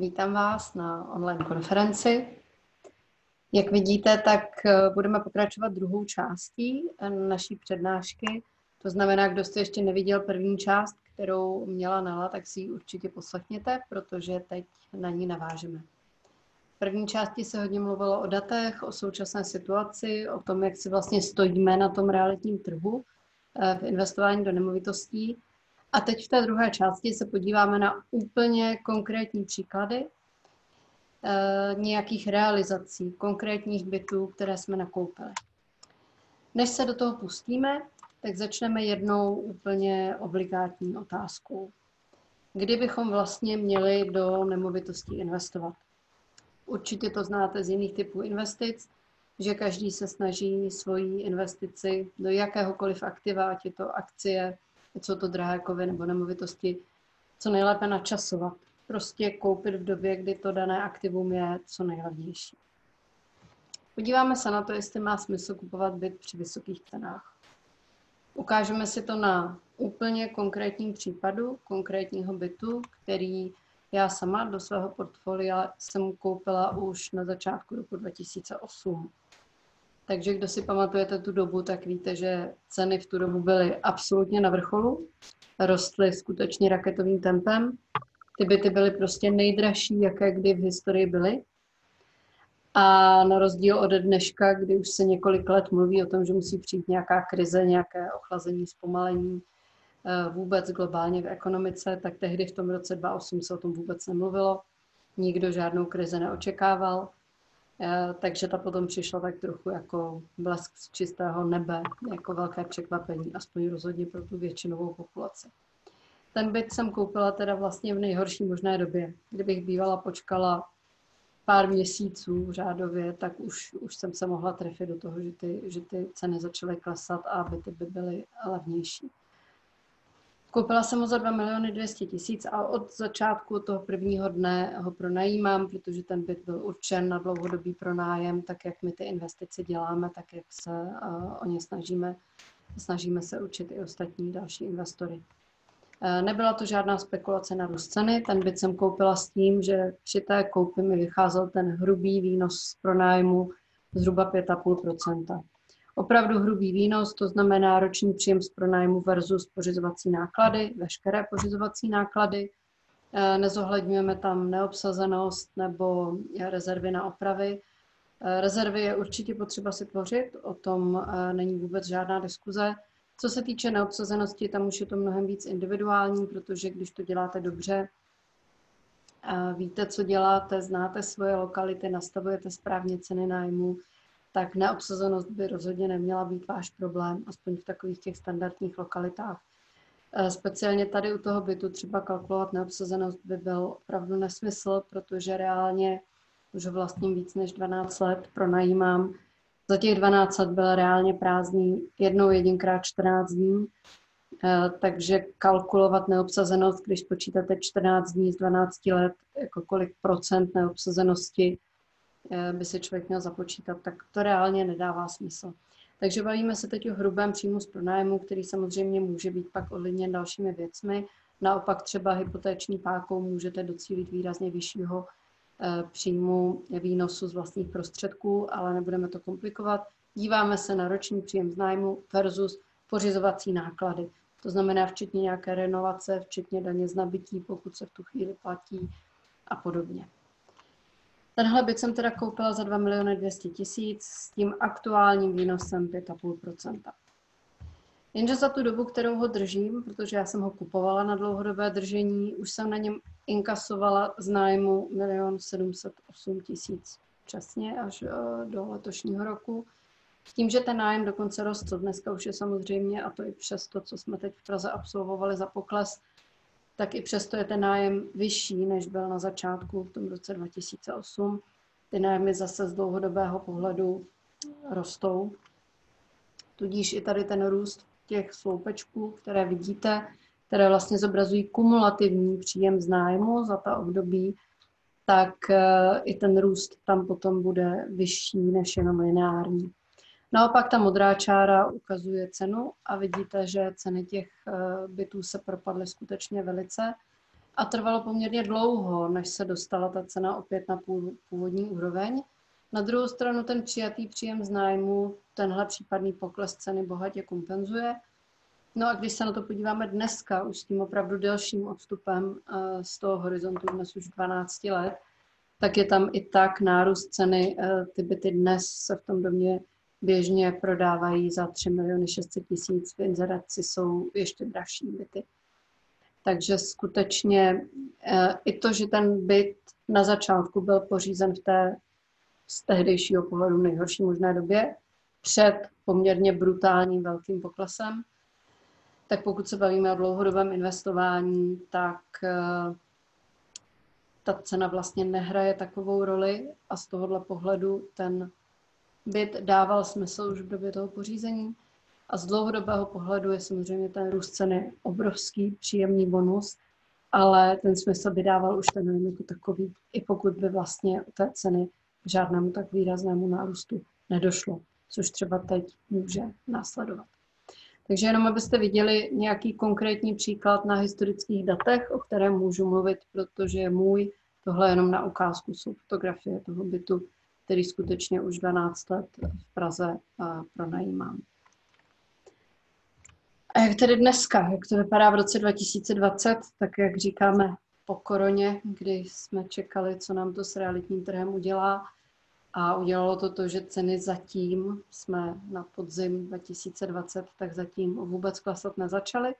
Vítám vás na online konferenci. Jak vidíte, tak eh, budeme pokračovat druhou částí eh, naší přednášky. To znamená, kdo jste ještě neviděl první část, kterou měla Nala, tak si ji určitě poslechněte, protože teď na ní navážeme. V první části se hodně mluvilo o datech, o současné situaci, o tom, jak si vlastně stojíme na tom realitním trhu eh, v investování do nemovitostí a teď v té druhé části se podíváme na úplně konkrétní příklady e, nějakých realizací, konkrétních bytů, které jsme nakoupili. Než se do toho pustíme, tak začneme jednou úplně obligátní otázkou. Kdy bychom vlastně měli do nemovitostí investovat? Určitě to znáte z jiných typů investic, že každý se snaží svoji investici do jakéhokoliv aktiva, ať je to akcie, jsou to drahé kovy nebo nemovitosti, co nejlépe načasovat. Prostě koupit v době, kdy to dané aktivum je co nejlevnější. Podíváme se na to, jestli má smysl kupovat byt při vysokých cenách. Ukážeme si to na úplně konkrétním případu konkrétního bytu, který já sama do svého portfolia jsem koupila už na začátku roku 2008. Takže kdo si pamatujete tu dobu, tak víte, že ceny v tu dobu byly absolutně na vrcholu, rostly skutečně raketovým tempem. Ty byty byly prostě nejdražší, jaké kdy v historii byly. A na rozdíl od dneška, kdy už se několik let mluví o tom, že musí přijít nějaká krize, nějaké ochlazení, zpomalení eh, vůbec globálně v ekonomice, tak tehdy v tom roce 2008 se o tom vůbec nemluvilo. Nikdo žádnou krizi neočekával. Eh, takže ta potom přišla tak trochu jako blesk z čistého nebe, jako velké překvapení, aspoň rozhodně pro tu většinovou populaci. Ten byt jsem koupila teda vlastně v nejhorší možné době. Kdybych bývala počkala pár měsíců řádově, tak už, už jsem se mohla trefit do toho, že ty, že ty ceny začaly klesat a byty by byly levnější. Koupila jsem ho za 2 miliony 200 tisíc a od začátku toho prvního dne ho pronajímám, protože ten byt byl určen na dlouhodobý pronájem, tak jak my ty investice děláme, tak jak se uh, o ně snažíme, snažíme se učit i ostatní další investory. Uh, nebyla to žádná spekulace na růst ceny, ten byt jsem koupila s tím, že při té koupi mi vycházel ten hrubý výnos z pronájmu zhruba 5,5 Opravdu hrubý výnos, to znamená roční příjem z pronájmu versus pořizovací náklady, veškeré pořizovací náklady. Eh, nezohledňujeme tam neobsazenost nebo rezervy na opravy. Eh, rezervy je určitě potřeba si tvořit, o tom eh, není vůbec žádná diskuze. Co se týče neobsazenosti, tam už je to mnohem víc individuální, protože když to děláte dobře, víte, co děláte, znáte svoje lokality, nastavujete správně ceny nájmu, tak neobsazenost by rozhodně neměla být váš problém, aspoň v takových těch standardních lokalitách. Eh, speciálně tady u toho bytu třeba kalkulovat neobsazenost by byl opravdu nesmysl, protože reálně už vlastním víc než 12 let pronajímám. Za těch 12 let byl reálně prázdný jednou jedinkrát 14 dní, eh, takže kalkulovat neobsazenost, když počítáte 14 dní z 12 let, jako kolik procent neobsazenosti by si člověk měl započítat, tak to reálně nedává smysl. Takže bavíme se teď o hrubém příjmu z pronájmu, který samozřejmě může být pak ovlivněn dalšími věcmi. Naopak třeba hypotéční pákou můžete docílit výrazně vyššího eh, příjmu výnosu z vlastních prostředků, ale nebudeme to komplikovat. Díváme se na roční příjem z nájmu versus pořizovací náklady. To znamená včetně nějaké renovace, včetně daně z nabití, pokud se v tu chvíli platí a podobně. Tenhle byt jsem teda koupila za 2 miliony 200 tisíc s tím aktuálním výnosem 5,5%. Jenže za tu dobu, kterou ho držím, protože já jsem ho kupovala na dlouhodobé držení, už jsem na něm inkasovala z nájmu 1 708 tisíc časně až eh, do letošního roku. S tím, že ten nájem dokonce rostl, dneska už je samozřejmě, a to i přes to, co jsme teď v Praze absolvovali za pokles, tak i přesto je ten nájem vyšší, než byl na začátku v tom roce 2008. Ty nájmy zase z dlouhodobého pohledu rostou. Tudíž i tady ten růst těch sloupečků, které vidíte, které vlastně zobrazují kumulativní příjem z nájmu za ta období, tak eh, i ten růst tam potom bude vyšší než jenom lineární. Naopak ta modrá čára ukazuje cenu a vidíte, že ceny těch eh, bytů se propadly skutečně velice a trvalo poměrně dlouho, než se dostala ta cena opět na původní úroveň. Na druhou stranu ten přijatý příjem z nájmu tenhle případný pokles ceny bohatě kompenzuje. No a když se na to podíváme dneska, už s tím opravdu delším odstupem eh, z toho horizontu dnes už 12 let, tak je tam i tak nárůst ceny. Eh, ty byty dnes se v tom domě běžně prodávají za 3 miliony 600 tisíc, v inzeraci jsou ještě dražší byty. Takže skutečně eh, i to, že ten byt na začátku byl pořízen v té z tehdejšího pohledu nejhorší možné době, před poměrně brutálním velkým poklesem, tak pokud se bavíme o dlouhodobém investování, tak eh, ta cena vlastně nehraje takovou roli a z tohohle pohledu ten byt dával smysl už v době toho pořízení. A z dlouhodobého pohledu je samozřejmě ten růst ceny obrovský, příjemný bonus, ale ten smysl by dával už ten jako takový, i pokud by vlastně u té ceny k žádnému tak výraznému nárůstu nedošlo, což třeba teď může následovat. Takže jenom abyste viděli nějaký konkrétní příklad na historických datech, o kterém můžu mluvit, protože je můj, tohle jenom na ukázku jsou fotografie toho bytu, který skutečně už 12 let v Praze pronajímám. A jak tedy dneska, jak to vypadá v roce 2020, tak jak říkáme po koroně, kdy jsme čekali, co nám to s realitním trhem udělá, a udělalo to to, že ceny zatím, jsme na podzim 2020, tak zatím vůbec klesat nezačaly.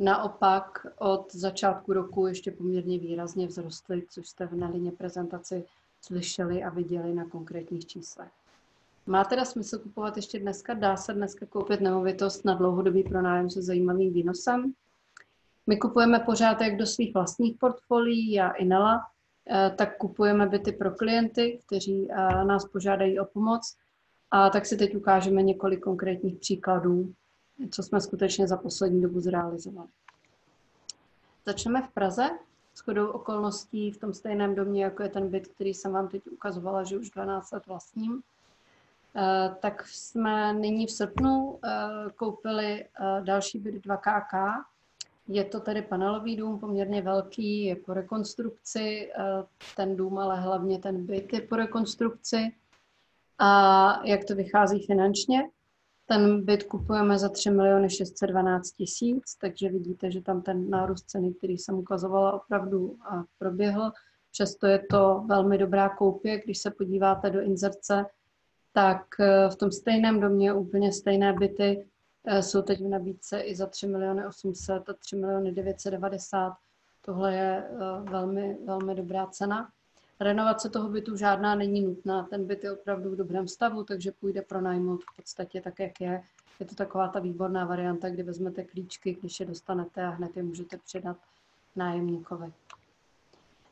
Naopak od začátku roku ještě poměrně výrazně vzrostly, což jste v nelině prezentaci slyšeli a viděli na konkrétních číslech. Má teda smysl kupovat ještě dneska? Dá se dneska koupit nemovitost na dlouhodobý pronájem se zajímavým výnosem? My kupujeme pořád jak do svých vlastních portfolií, já i Nela, Eh, tak kupujeme byty pro klienty, kteří eh, nás požádají o pomoc. A tak si teď ukážeme několik konkrétních příkladů, co jsme skutečně za poslední dobu zrealizovali. Začneme v Praze. S chodou okolností v tom stejném domě, jako je ten byt, který jsem vám teď ukazovala, že už 12 let vlastním. Eh, tak jsme nyní v srpnu koupili další byt 2KK, je to tedy panelový dům, poměrně velký, je po rekonstrukci, eh, ten dům, ale hlavně ten byt je po rekonstrukci. A jak to vychází finančně? Ten byt kupujeme za 3 miliony 612 tisíc, takže vidíte, že tam ten nárůst ceny, který jsem ukazovala, opravdu proběhl. Přesto je to velmi dobrá koupě. Když se podíváte do inzerce, tak eh, v tom stejném domě úplně stejné byty Eh, jsou teď v nabídce i za 3 miliony 800 a 3 miliony 990. Tohle je eh, velmi, velmi dobrá cena. Renovace toho bytu žádná není nutná, ten byt je opravdu v dobrém stavu, takže půjde pro najmout v podstatě tak, jak je. Je to taková ta výborná varianta, kdy vezmete klíčky, když je dostanete a hned je můžete předat nájemníkovi.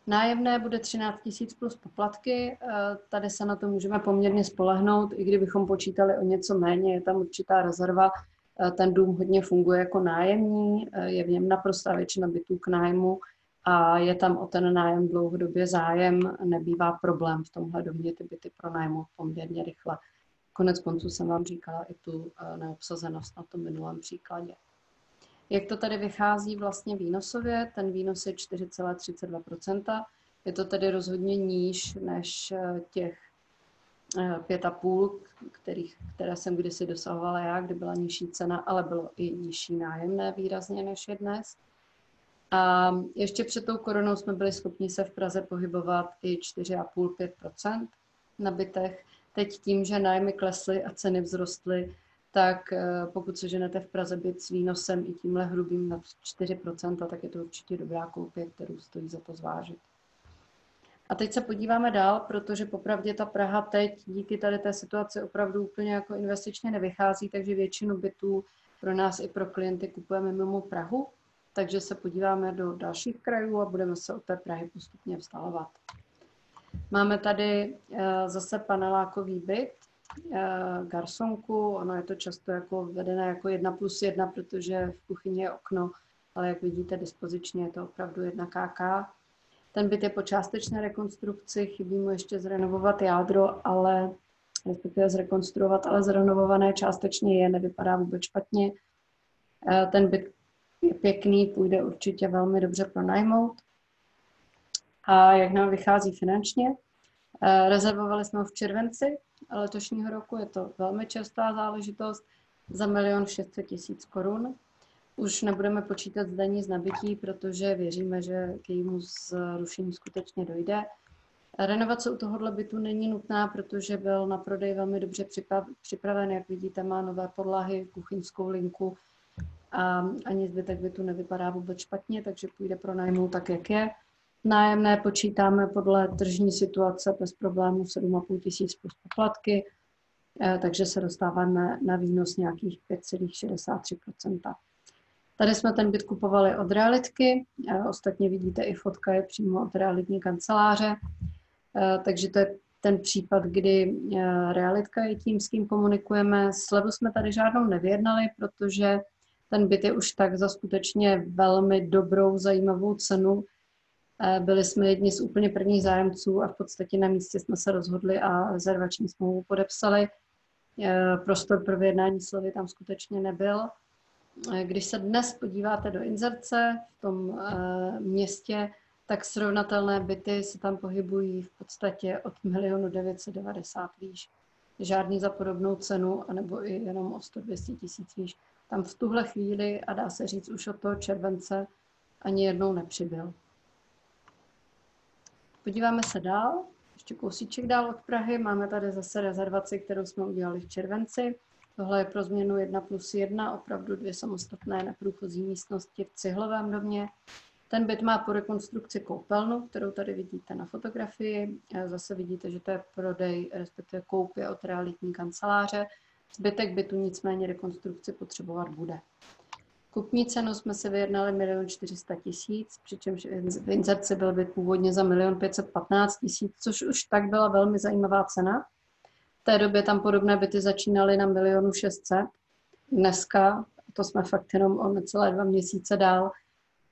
Nájemné bude 13 000 plus poplatky. Eh, tady se na to můžeme poměrně spolehnout, i kdybychom počítali o něco méně, je tam určitá rezerva, Eh, ten dům hodně funguje jako nájemní, eh, je v něm naprostá většina bytů k nájmu a je tam o ten nájem dlouhodobě zájem, nebývá problém v tomhle domě ty byty pro nájmu poměrně rychle. Konec konců jsem vám říkala i tu eh, neobsazenost na tom minulém příkladě. Jak to tady vychází vlastně výnosově? Ten výnos je 4,32%. Je to tedy rozhodně níž než těch Eh, pět a půl, kterých, které jsem kdysi dosahovala já, kdy byla nižší cena, ale bylo i nižší nájemné výrazně než je dnes. A ještě před tou koronou jsme byli schopni se v Praze pohybovat i 4,5-5 na bytech. Teď tím, že nájmy klesly a ceny vzrostly, tak eh, pokud se ženete v Praze byt s výnosem i tímhle hrubým na 4% tak je to určitě dobrá koupě, kterou stojí za to zvážit. A teď se podíváme dál, protože popravdě ta Praha teď díky tady té situaci opravdu úplně jako investičně nevychází, takže většinu bytů pro nás i pro klienty kupujeme mimo Prahu. Takže se podíváme do dalších krajů a budeme se od té Prahy postupně vstalovat. Máme tady eh, zase panelákový byt, eh, garsonku, ono je to často jako vedené jako jedna plus jedna, protože v kuchyni je okno, ale jak vidíte dispozičně je to opravdu jedna KK. Ten byt je po částečné rekonstrukci, chybí mu ještě zrenovovat jádro, ale respektive zrekonstruovat, ale zrenovované částečně je, nevypadá vůbec špatně. Eh, ten byt je pěkný, půjde určitě velmi dobře pronajmout. A jak nám vychází finančně? Eh, rezervovali jsme ho v červenci letošního roku, je to velmi častá záležitost, za milion 600 tisíc korun. Už nebudeme počítat zdaní z nabití, protože věříme, že k jejímu zrušení skutečně dojde. Renovace u tohohle bytu není nutná, protože byl na prodej velmi dobře připraven. Jak vidíte, má nové podlahy, kuchyňskou linku a ani zbytek bytu nevypadá vůbec špatně, takže půjde pro nájmu tak, jak je. Nájemné počítáme podle tržní situace bez problémů 7,5 tisíc plus poplatky, eh, takže se dostáváme na výnos nějakých 5,63% Tady jsme ten byt kupovali od realitky, eh, ostatně vidíte i fotka je přímo od realitní kanceláře. Eh, takže to je ten případ, kdy realitka je tím, s kým komunikujeme. Slevu jsme tady žádnou nevyjednali, protože ten byt je už tak za skutečně velmi dobrou, zajímavou cenu. Eh, byli jsme jedni z úplně prvních zájemců a v podstatě na místě jsme se rozhodli a rezervační smlouvu podepsali. Prostor pro vyjednání slovy tam skutečně nebyl. Když se dnes podíváte do inzerce v tom městě, tak srovnatelné byty se tam pohybují v podstatě od milionu 990 výš. Žádný za podobnou cenu, anebo i jenom o 100-200 tisíc výš. Tam v tuhle chvíli, a dá se říct už od toho července, ani jednou nepřibyl. Podíváme se dál. Ještě kousíček dál od Prahy. Máme tady zase rezervaci, kterou jsme udělali v červenci. Tohle je pro změnu 1 plus 1, opravdu dvě samostatné neprůchozí místnosti v cihlovém domě. Ten byt má po rekonstrukci koupelnu, kterou tady vidíte na fotografii. Zase vidíte, že to je prodej, respektive koupě od realitní kanceláře. Zbytek bytu nicméně rekonstrukci potřebovat bude. Kupní cenu jsme si vyjednali 1 400 tisíc, přičemž v inzerci byl byt původně za 1 515 tisíc, což už tak byla velmi zajímavá cena. V té době tam podobné byty začínaly na 1 600. Dneska, to jsme fakt jenom o necelé dva měsíce dál,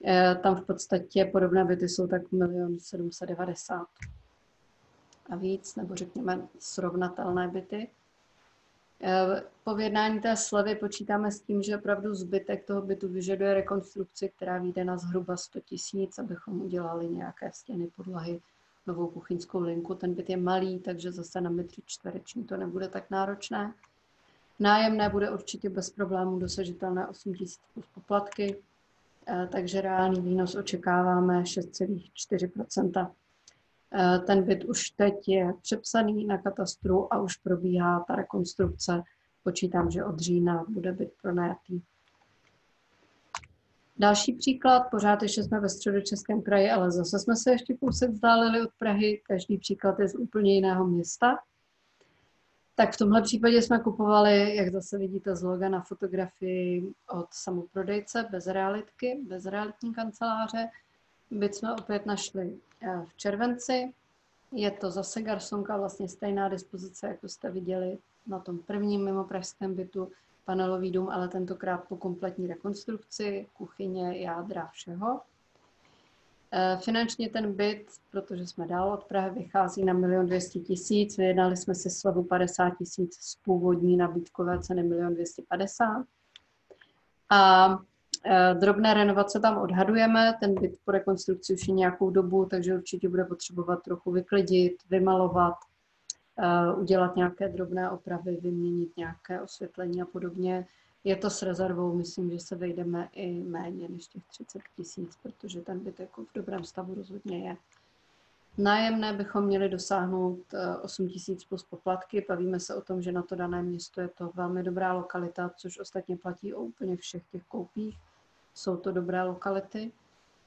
Eh, tam v podstatě podobné byty jsou tak 1 790 a víc, nebo řekněme srovnatelné byty. Eh, po vyjednání té slevy počítáme s tím, že opravdu zbytek toho bytu vyžaduje rekonstrukci, která vyjde na zhruba 100 tisíc, abychom udělali nějaké stěny, podlahy, novou kuchyňskou linku. Ten byt je malý, takže zase na metry čtvereční to nebude tak náročné. Nájemné bude určitě bez problémů dosažitelné 8 tisíc plus poplatky. Eh, takže reálný výnos očekáváme 6,4 eh, Ten byt už teď je přepsaný na katastru a už probíhá ta rekonstrukce. Počítám, že od října bude byt pronajatý. Další příklad, pořád ještě jsme ve středočeském kraji, ale zase jsme se ještě kousek vzdálili od Prahy. Každý příklad je z úplně jiného města. Tak v tomhle případě jsme kupovali, jak zase vidíte z loga na fotografii od samoprodejce, bez realitky, bez realitní kanceláře. Byt jsme opět našli eh, v červenci. Je to zase garsonka, vlastně stejná dispozice, jako jste viděli na tom prvním mimo pražském bytu. Panelový dům, ale tentokrát po kompletní rekonstrukci, kuchyně, jádra, všeho. Eh, finančně ten byt, protože jsme dál od Prahy, vychází na 1 200 tisíc. Vyjednali jsme si slevu 50 tisíc z původní nabídkové ceny 1 250 A eh, drobné renovace tam odhadujeme. Ten byt po rekonstrukci už je nějakou dobu, takže určitě bude potřebovat trochu vyklidit, vymalovat, eh, udělat nějaké drobné opravy, vyměnit nějaké osvětlení a podobně. Je to s rezervou, myslím, že se vejdeme i méně než těch 30 tisíc, protože ten byt jako v dobrém stavu rozhodně je. Nájemné bychom měli dosáhnout 8 eh, tisíc plus poplatky. Bavíme se o tom, že na to dané město je to velmi dobrá lokalita, což ostatně platí o úplně všech těch koupích. Jsou to dobré lokality,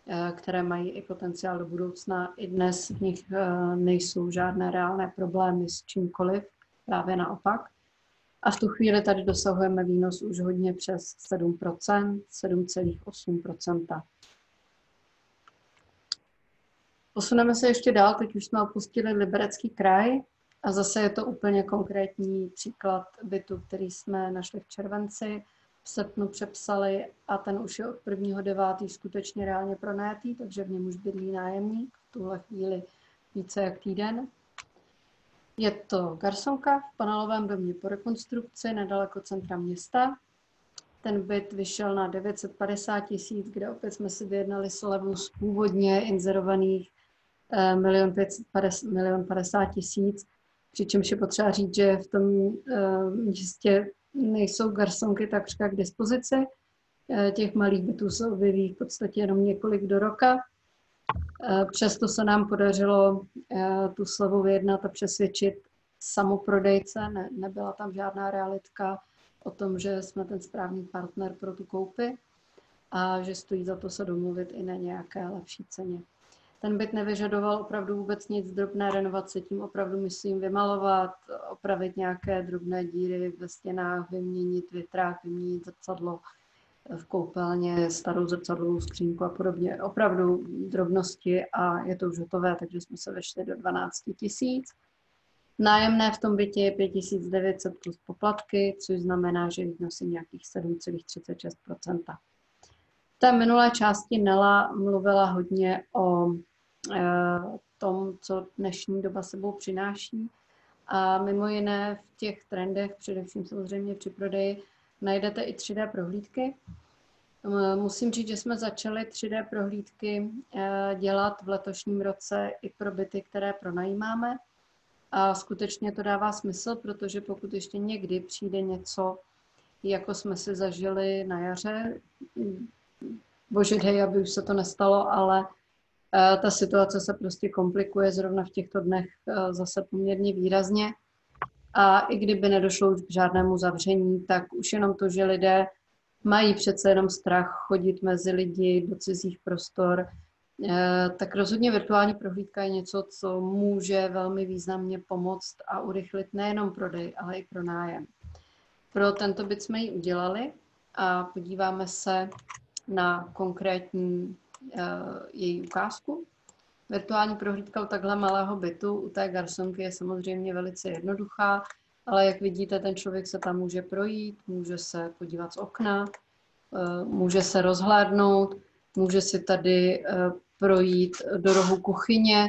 eh, které mají i potenciál do budoucna. I dnes v nich eh, nejsou žádné reálné problémy s čímkoliv, právě naopak. A v tu chvíli tady dosahujeme výnos už hodně přes 7%, 7,8%. Posuneme se ještě dál, teď už jsme opustili Liberecký kraj a zase je to úplně konkrétní příklad bytu, který jsme našli v červenci, v srpnu přepsali a ten už je od 1.9. skutečně reálně pronajatý, takže v něm už bydlí nájemník v tuhle chvíli více jak týden. Je to garsonka v panelovém domě po rekonstrukci nedaleko centra města. ten byt vyšel na 950 tisíc, kde opět jsme si vyjednali slevu z původně inzerovaných 1 milion 50 tisíc, přičemž je potřeba říct, že v tom městě nejsou garsonky takřka k dispozici. Těch malých bytů se objeví v podstatě jenom několik do roka. Přesto se nám podařilo tu slevu vyjednat a přesvědčit samoprodejce, ne, nebyla tam žádná realitka o tom, že jsme ten správný partner pro tu koupy a že stojí za to se domluvit i na nějaké lepší ceně. Ten byt nevyžadoval opravdu vůbec nic drobné renovace, tím opravdu myslím vymalovat, opravit nějaké drobné díry ve stěnách, vyměnit větrák, vyměnit zrcadlo v koupelně, starou zrcadlovou skřínku a podobně. Opravdu drobnosti a je to už hotové, takže jsme se vešli do 12 tisíc. Nájemné v tom bytě je 5900 plus poplatky, což znamená, že nosí nějakých 7,36 V té minulé části Nela mluvila hodně o tom, co dnešní doba sebou přináší. A mimo jiné v těch trendech, především samozřejmě při prodeji, najdete i 3D prohlídky. Musím říct, že jsme začali 3D prohlídky e, dělat v letošním roce i pro byty, které pronajímáme. A skutečně to dává smysl, protože pokud ještě někdy přijde něco, jako jsme si zažili na jaře, bože dej, aby už se to nestalo, ale eh, ta situace se prostě komplikuje zrovna v těchto dnech eh, zase poměrně výrazně. A i kdyby nedošlo k žádnému zavření, tak už jenom to, že lidé mají přece jenom strach chodit mezi lidi do cizích prostor, Eh, tak rozhodně virtuální prohlídka je něco, co může velmi významně pomoct a urychlit nejenom prodej, ale i pro nájem. Pro tento byt jsme ji udělali a podíváme se na konkrétní její ukázku. Virtuální prohlídka u takhle malého bytu, u té garsonky je samozřejmě velice jednoduchá, ale jak vidíte, ten člověk se tam může projít, může se podívat z okna, uh, může se rozhlédnout, může si tady projít do rohu kuchyně,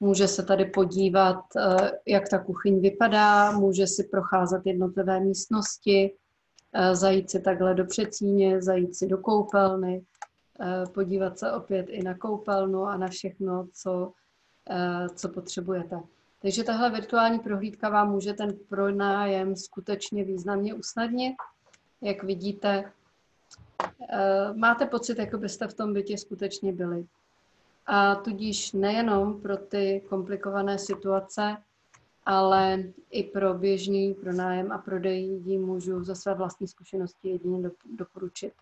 může se tady podívat, eh, jak ta kuchyň vypadá, může si procházet jednotlivé místnosti, eh, zajít si takhle do přecíně, zajít si do koupelny, eh, podívat se opět i na koupelnu a na všechno, co, co potřebujete. Takže tahle virtuální prohlídka vám může ten pronájem skutečně významně usnadnit. Jak vidíte, máte pocit, jako byste v tom bytě skutečně byli. A tudíž nejenom pro ty komplikované situace, ale i pro běžný pronájem a prodej ji můžu ze své vlastní zkušenosti jedině doporučit.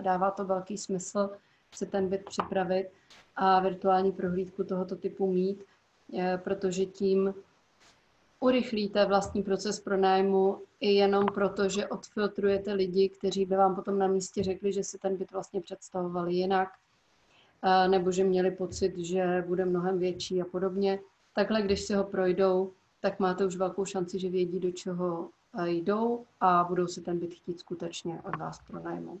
Dává to velký smysl si ten byt připravit a virtuální prohlídku tohoto typu mít, protože tím urychlíte vlastní proces pronájmu i jenom proto, že odfiltrujete lidi, kteří by vám potom na místě řekli, že si ten byt vlastně představovali jinak, nebo že měli pocit, že bude mnohem větší a podobně. Takhle, když si ho projdou, tak máte už velkou šanci, že vědí, do čeho jdou a budou si ten byt chtít skutečně od vás pronajmout.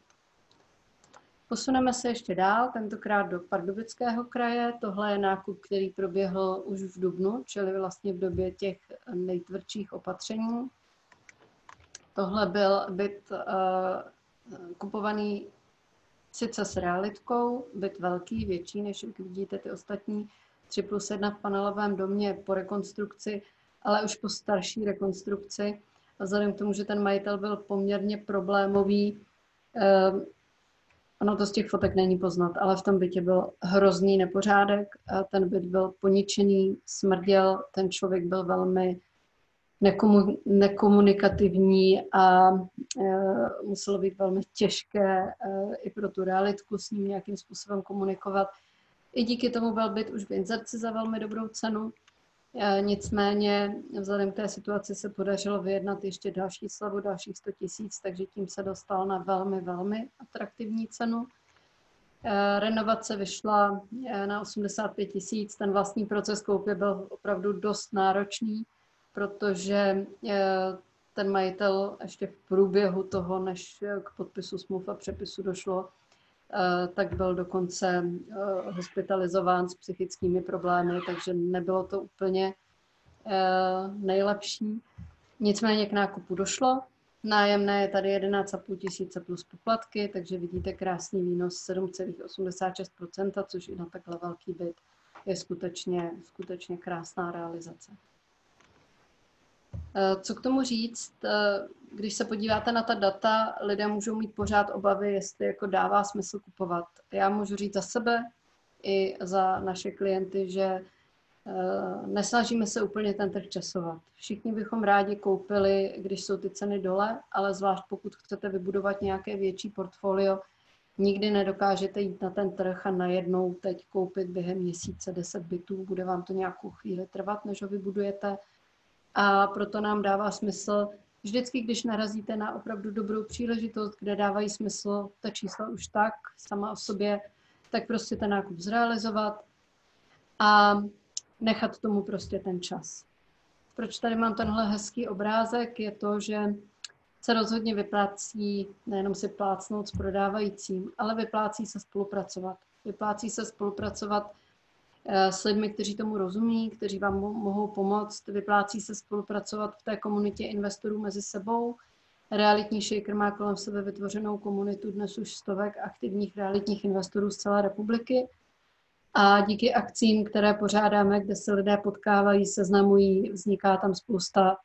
Posuneme se ještě dál, tentokrát do Pardubického kraje. Tohle je nákup, který proběhl už v Dubnu, čili vlastně v době těch nejtvrdších opatření. Tohle byl byt uh, kupovaný sice s realitkou, byt velký, větší, než jak vidíte ty ostatní 3 plus 1 v panelovém domě po rekonstrukci, ale už po starší rekonstrukci. A vzhledem k tomu, že ten majitel byl poměrně problémový, eh, ono to z těch fotek není poznat, ale v tom bytě byl hrozný nepořádek. A ten byt byl poničený, smrděl, ten člověk byl velmi nekomunikativní a e, muselo být velmi těžké e, i pro tu realitku s ním nějakým způsobem komunikovat. I díky tomu byl byt už v inzerci za velmi dobrou cenu. E, nicméně vzhledem k té situaci se podařilo vyjednat ještě další slavu, dalších 100 tisíc, takže tím se dostal na velmi, velmi atraktivní cenu. Renovace vyšla na 85 tisíc, ten vlastní proces koupě byl opravdu dost náročný protože eh, ten majitel ještě v průběhu toho, než k podpisu smluv a přepisu došlo, eh, tak byl dokonce eh, hospitalizován s psychickými problémy, takže nebylo to úplně nejlepší. Nicméně k nákupu došlo. Nájemné je tady 11,5 tisíce plus poplatky, takže vidíte krásný výnos 7,86%, což i na takhle velký byt je skutečně, skutečně krásná realizace. Eh, co k tomu říct? Když se podíváte na ta data, lidé můžou mít pořád obavy, jestli jako dává smysl kupovat. Já můžu říct za sebe i za naše klienty, že eh, nesnažíme se úplně ten trh časovat. Všichni bychom rádi koupili, když jsou ty ceny dole, ale zvlášť pokud chcete vybudovat nějaké větší portfolio, nikdy nedokážete jít na ten trh a najednou teď koupit během měsíce 10 bytů. Bude vám to nějakou chvíli trvat, než ho vybudujete. A proto nám dává smysl vždycky, když narazíte na opravdu dobrou příležitost, kde dávají smysl ta čísla už tak, sama o sobě, tak prostě ten nákup zrealizovat a nechat tomu prostě ten čas. Proč tady mám tenhle hezký obrázek, je to, že se rozhodně vyplácí nejenom si plácnout s prodávajícím, ale vyplácí se spolupracovat. Vyplácí se spolupracovat s lidmi, kteří tomu rozumí, kteří vám mohou pomoct. Vyplácí se spolupracovat v té komunitě investorů mezi sebou. Realitní shaker má kolem sebe vytvořenou komunitu dnes už stovek aktivních realitních investorů z celé republiky. A díky akcím, které pořádáme, kde se lidé potkávají, seznamují, vzniká tam spousta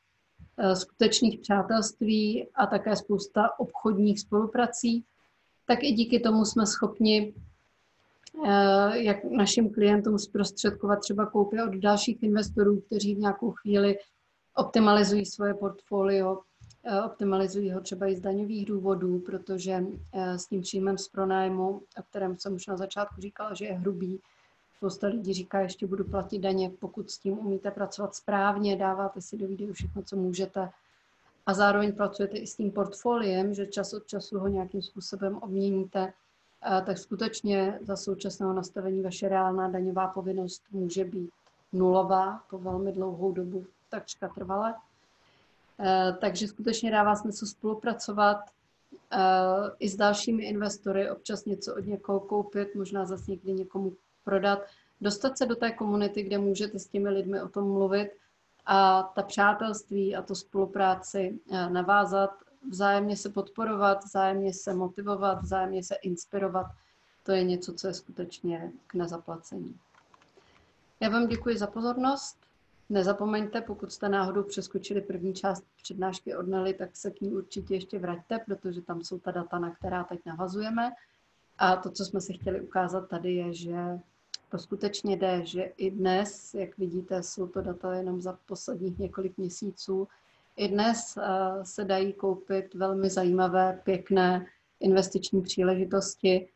Eh, skutečných přátelství a také spousta obchodních spoluprací, tak i díky tomu jsme schopni eh, jak našim klientům zprostředkovat třeba koupě od dalších investorů, kteří v nějakou chvíli optimalizují svoje portfolio, eh, optimalizují ho třeba i z daňových důvodů, protože s tím příjmem z pronájmu, o kterém jsem už na začátku říkala, že je hrubý, Spousta lidí říká, ještě budu platit daně, pokud s tím umíte pracovat správně, dáváte si do videu všechno, co můžete. A zároveň pracujete i s tím portfoliem, že čas od času ho nějakým způsobem obměníte, tak skutečně za současného nastavení vaše reálná daňová povinnost může být nulová po velmi dlouhou dobu, takřka trvale. Takže skutečně dává smysl spolupracovat i s dalšími investory, občas něco od někoho koupit, možná zase někdy někomu prodat, dostat se do té komunity, kde můžete s těmi lidmi o tom mluvit a ta přátelství a to spolupráci eh, navázat, vzájemně se podporovat, vzájemně se motivovat, vzájemně se inspirovat. To je něco, co je skutečně k nezaplacení. Já vám děkuji za pozornost. Nezapomeňte, pokud jste náhodou přeskočili první část přednášky od Nelly, tak se k ní určitě ještě vraťte, protože tam jsou ta data, na která teď navazujeme. A to, co jsme si chtěli ukázat tady, je, že to skutečně jde, že i dnes, jak vidíte, jsou to data jenom za posledních několik měsíců, i dnes uh, se dají koupit velmi zajímavé, pěkné investiční příležitosti.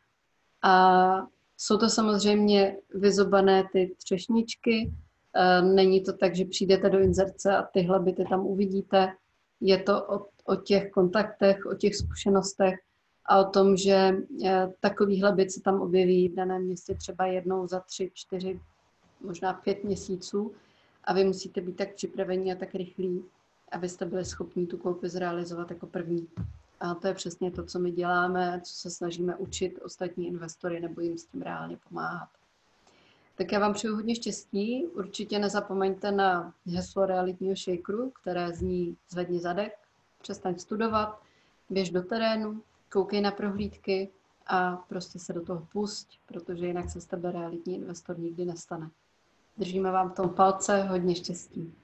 A jsou to samozřejmě vyzobané ty třešničky. Uh, není to tak, že přijdete do inzerce a tyhle byty tam uvidíte. Je to o, o těch kontaktech, o těch zkušenostech, a o tom, že eh, takovýhle byt se tam objeví v daném městě třeba jednou za tři, čtyři, možná pět měsíců a vy musíte být tak připravení a tak rychlí, abyste byli schopni tu koupi zrealizovat jako první. A to je přesně to, co my děláme, co se snažíme učit ostatní investory nebo jim s tím reálně pomáhat. Tak já vám přeju hodně štěstí. Určitě nezapomeňte na heslo realitního shakeru, které zní zvedni zadek, přestaň studovat, běž do terénu, koukej na prohlídky a prostě se do toho pusť, protože jinak se z tebe realitní investor nikdy nestane. Držíme vám v tom palce, hodně štěstí.